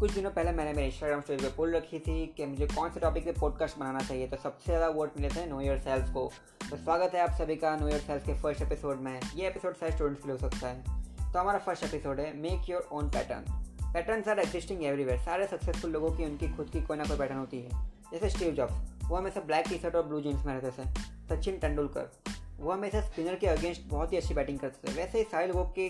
कुछ दिनों पहले मैंने मेरे इंस्टाग्राम स्टोरी पे पोल रखी थी कि मुझे कौन से टॉपिक पे पॉडकास्ट बनाना चाहिए। तो सबसे ज़्यादा वोट मिले थे नो ईयर सेल्स को। तो स्वागत है आप सभी का नो ईयर सेल्स के फ़र्स्ट एपिसोड में। ये एपिसोड सारे स्टूडेंट्स के लिए हो सकता है। तो हमारा फ़र्स्ट एपिसोड है make your own pattern pattern are existing everywhere सारे सक्सेसफुल लोगों की, उनकी खुद की कोई ना कोई पैटर्न होती है। जैसे स्टीव जॉब्स वो हमेशा ब्लैक टी शर्ट और ब्लू जीन्स में रहते थे। सचिन तेंदुलकर, वो हमेशा स्पिनर के अगेंस्ट बहुत ही अच्छी बैटिंग करते थे। वैसे ही सारे लोगों के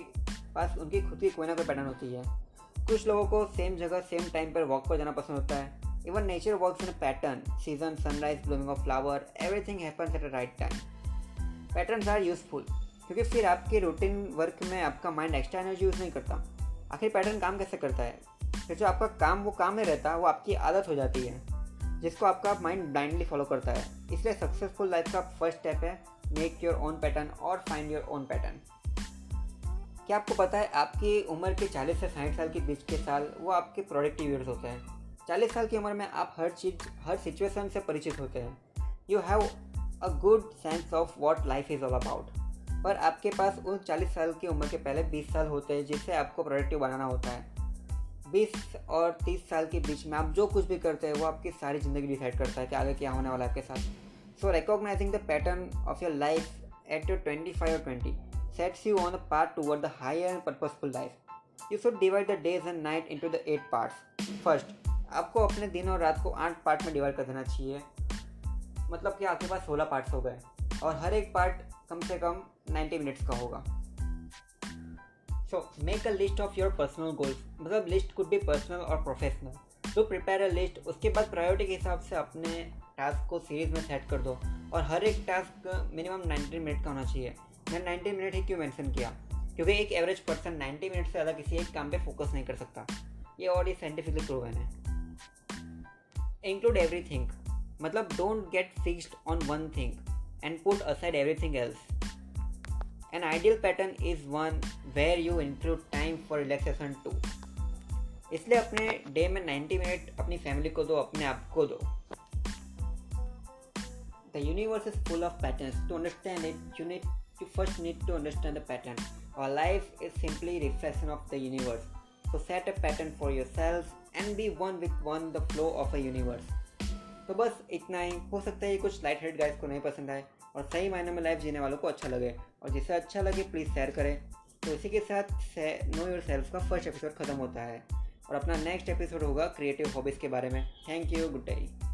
पास उनकी खुद की कोई ना कोई पैटर्न होती है। कुछ लोगों को सेम जगह सेम टाइम पर वॉक पर जाना पसंद होता है। Even nature work in pattern season sunrise blooming of flower everything happens at a right time pattern are useful क्योंकि फिर आपके रूटीन वर्क में आपका माइंड एक्स्ट्रा एनर्जी यूज़ नहीं करता। आखिर पैटर्न काम कैसे करता है? फिर जो आपका काम, वो काम में रहता है, वो आपकी आदत हो जाती है, जिसको आपका माइंड ब्लाइंडली फॉलो करता है। इसलिए सक्सेसफुल लाइफ का फ़र्स्ट स्टेप है मेक योर ओन पैटर्न और फाइंड योर ओन पैटर्न क्या आपको पता है आपकी उम्र के 40 से साठ साल के बीच के साल वो आपके प्रोडक्टिव ईयर्स होते हैं? 40 साल की उम्र में आप हर चीज़, हर सिचुएशन से परिचित होते हैं। You have a good sense of what life is all about पर आपके पास उन 40 साल की उम्र के पहले 20 साल होते हैं जिससे आपको प्रोडक्टिव बनाना होता है। 20 और 30 साल के बीच में आप जो कुछ भी करते हैं, वो आपकी सारी ज़िंदगी डिसाइड करता है कि आगे क्या होने वाला है आपके साथ। So recognizing the pattern of your life at your twenty five और twenty sets you on a path toward the higher and purposeful life. You should divide the days and night into the eight parts. First, आपको अपने दिन और रात को आठ part में divide कर देना चाहिए। मतलब कि आपके पास सोलह पार्ट्स हो गए और हर एक पार्ट कम से कम नाइन्टी मिनट्स का होगा। So make a list of your personal goals मतलब लिस्ट कुड बी पर्सनल और professional to prepare a list उसके बाद प्रायोरिटी के हिसाब से अपने टास्क को सीरीज़ में सेट कर दो। और हर एक टास्क मिनिमम नाइन्टी मिनट का होना चाहिए। मैंने 90 मिनट ही क्यों मेंशन किया? क्योंकि एक एवरेज पर्सन 90 मिनट से ज़्यादा किसी एक काम पे फोकस नहीं कर सकता। ये और ये साइंटिफिकली प्रूवन है। इंक्लूड एवरीथिंग मतलब don't get fixed on one thing and put aside everything else an ideal pattern is one where you include time for relaxation to इसलिए अपने डे में 90 मिनट अपनी फैमिली को दो अपने आप को दो। The universe is full of patterns. To understand it, you need you first need to understand the pattern. Our life is simply reflection of the universe. So set a pattern for yourselves and be one with one the flow of a universe. तो बस इतना ही हो सकता है कुछ light head guys को नहीं पसंद आए और सही मायने में लाइफ जीने वालों को अच्छा लगे और जिसे अच्छा लगे प्लीज़ शेयर करें तो इसी के साथ नो योर सेल्फ का फ़र्स्ट एपिसोड ख़त्म होता है और अपना नेक्स्ट एपिसोड होगा क्रिएटिव हॉबीज़ के बारे में थैंक यू गुड डे